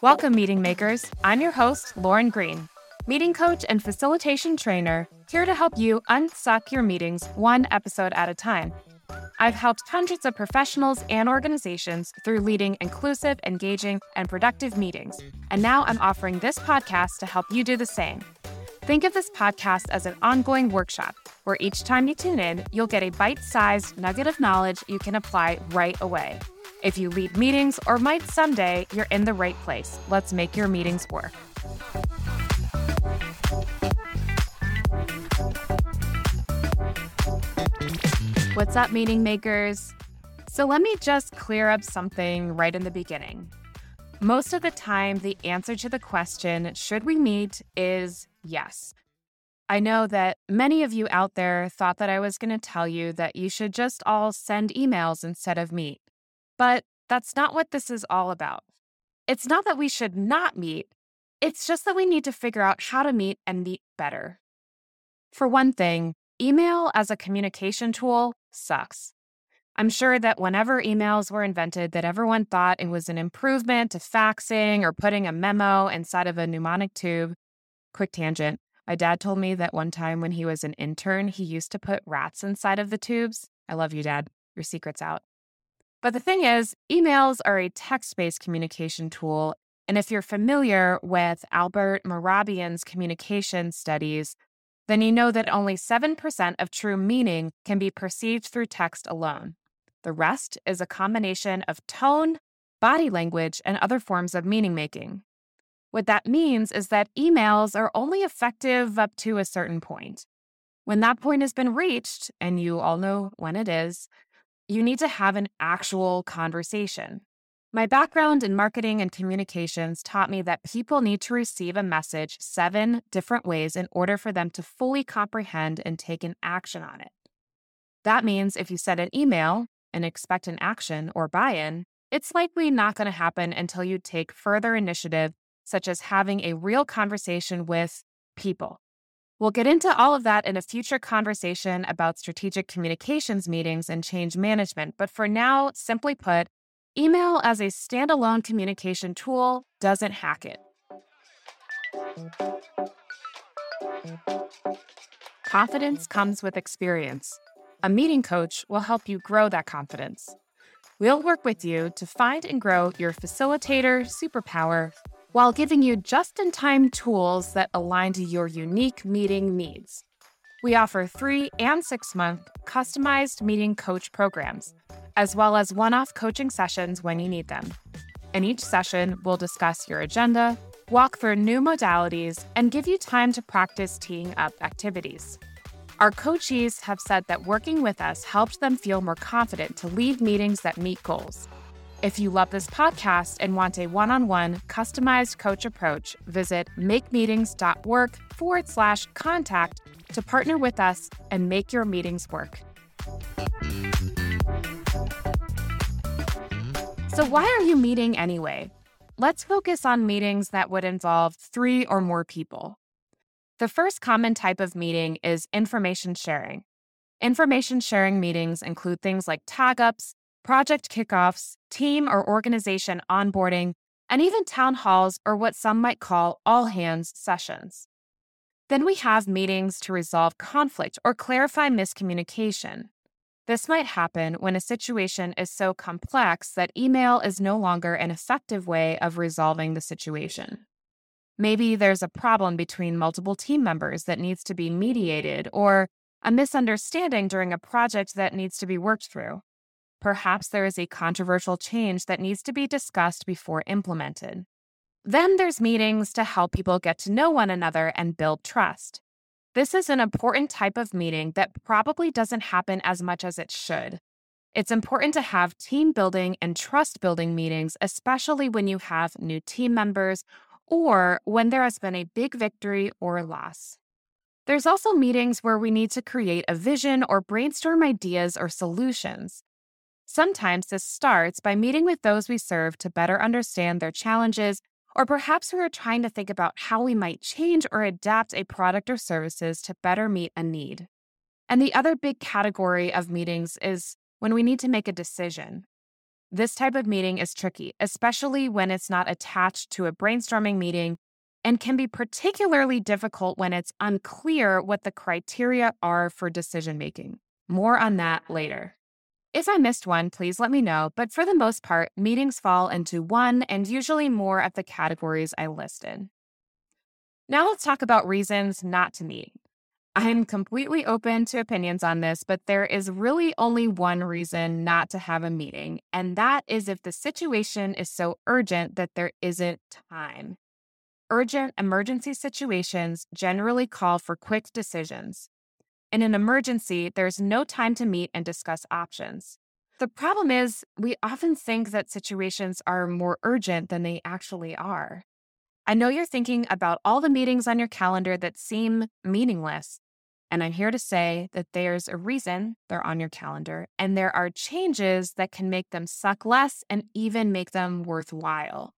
Welcome, meeting makers. I'm your host, Lauren Green, meeting coach and facilitation trainer, here to help you unsuck your meetings one episode at a time. I've helped hundreds of professionals and organizations through leading inclusive, engaging, and productive meetings. And now I'm offering this podcast to help you do the same. Think of this podcast as an ongoing workshop where each time you tune in, you'll get a bite sized nugget of knowledge you can apply right away. If you lead meetings or might someday, you're in the right place. Let's make your meetings work. What's up, meeting makers? So, let me just clear up something right in the beginning. Most of the time, the answer to the question, should we meet, is yes. I know that many of you out there thought that I was going to tell you that you should just all send emails instead of meet. But that's not what this is all about. It's not that we should not meet, it's just that we need to figure out how to meet and meet better. For one thing, email as a communication tool sucks. I'm sure that whenever emails were invented that everyone thought it was an improvement to faxing or putting a memo inside of a pneumonic tube. Quick tangent. My dad told me that one time when he was an intern, he used to put rats inside of the tubes. I love you, Dad. Your secret's out. But the thing is, emails are a text based communication tool. And if you're familiar with Albert Mehrabian's communication studies, then you know that only 7% of true meaning can be perceived through text alone. The rest is a combination of tone, body language, and other forms of meaning making. What that means is that emails are only effective up to a certain point. When that point has been reached, and you all know when it is, you need to have an actual conversation. My background in marketing and communications taught me that people need to receive a message seven different ways in order for them to fully comprehend and take an action on it. That means if you send an email and expect an action or buy in, it's likely not going to happen until you take further initiative, such as having a real conversation with people. We'll get into all of that in a future conversation about strategic communications meetings and change management. But for now, simply put, email as a standalone communication tool doesn't hack it. Confidence comes with experience. A meeting coach will help you grow that confidence. We'll work with you to find and grow your facilitator superpower while giving you just in time tools that align to your unique meeting needs. We offer three and six month customized meeting coach programs, as well as one off coaching sessions when you need them. In each session, we'll discuss your agenda, walk through new modalities, and give you time to practice teeing up activities. Our coachees have said that working with us helped them feel more confident to lead meetings that meet goals. If you love this podcast and want a one on one customized coach approach, visit makemeetings.work forward slash contact to partner with us and make your meetings work. So, why are you meeting anyway? Let's focus on meetings that would involve three or more people. The first common type of meeting is information sharing. Information sharing meetings include things like tag ups, project kickoffs, team or organization onboarding, and even town halls or what some might call all hands sessions. Then we have meetings to resolve conflict or clarify miscommunication. This might happen when a situation is so complex that email is no longer an effective way of resolving the situation. Maybe there's a problem between multiple team members that needs to be mediated, or a misunderstanding during a project that needs to be worked through. Perhaps there is a controversial change that needs to be discussed before implemented. Then there's meetings to help people get to know one another and build trust. This is an important type of meeting that probably doesn't happen as much as it should. It's important to have team building and trust building meetings, especially when you have new team members or when there has been a big victory or loss. There's also meetings where we need to create a vision or brainstorm ideas or solutions. Sometimes this starts by meeting with those we serve to better understand their challenges, or perhaps we are trying to think about how we might change or adapt a product or services to better meet a need. And the other big category of meetings is when we need to make a decision. This type of meeting is tricky, especially when it's not attached to a brainstorming meeting and can be particularly difficult when it's unclear what the criteria are for decision making. More on that later. If I missed one, please let me know, but for the most part, meetings fall into one and usually more of the categories I listed. Now let's talk about reasons not to meet. I'm completely open to opinions on this, but there is really only one reason not to have a meeting, and that is if the situation is so urgent that there isn't time. Urgent emergency situations generally call for quick decisions. In an emergency, there's no time to meet and discuss options. The problem is, we often think that situations are more urgent than they actually are. I know you're thinking about all the meetings on your calendar that seem meaningless. And I'm here to say that there's a reason they're on your calendar, and there are changes that can make them suck less and even make them worthwhile.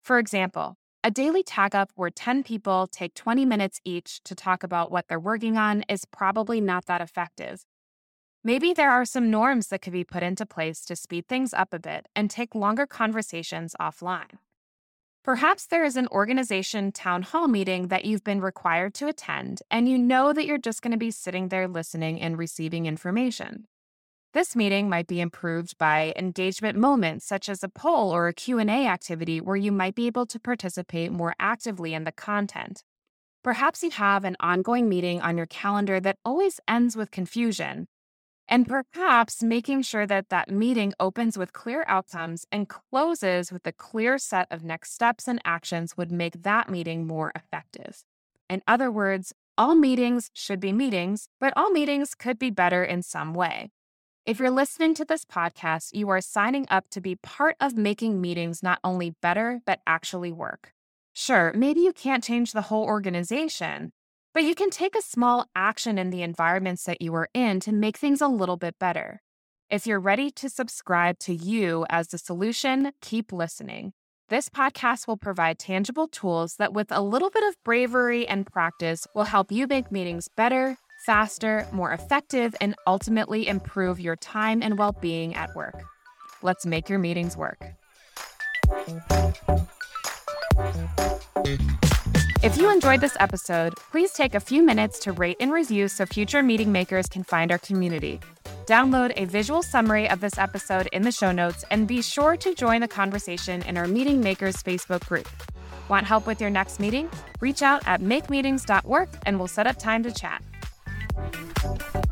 For example, a daily tag up where 10 people take 20 minutes each to talk about what they're working on is probably not that effective. Maybe there are some norms that could be put into place to speed things up a bit and take longer conversations offline. Perhaps there is an organization town hall meeting that you've been required to attend, and you know that you're just going to be sitting there listening and receiving information. This meeting might be improved by engagement moments such as a poll or a Q&A activity where you might be able to participate more actively in the content. Perhaps you have an ongoing meeting on your calendar that always ends with confusion. And perhaps making sure that that meeting opens with clear outcomes and closes with a clear set of next steps and actions would make that meeting more effective. In other words, all meetings should be meetings, but all meetings could be better in some way. If you're listening to this podcast, you are signing up to be part of making meetings not only better, but actually work. Sure, maybe you can't change the whole organization, but you can take a small action in the environments that you are in to make things a little bit better. If you're ready to subscribe to you as the solution, keep listening. This podcast will provide tangible tools that, with a little bit of bravery and practice, will help you make meetings better, faster, more effective, and ultimately improve your time and well being at work. Let's make your meetings work. If you enjoyed this episode, please take a few minutes to rate and review so future meeting makers can find our community. Download a visual summary of this episode in the show notes and be sure to join the conversation in our Meeting Makers Facebook group. Want help with your next meeting? Reach out at makemeetings.work and we'll set up time to chat. Thank you.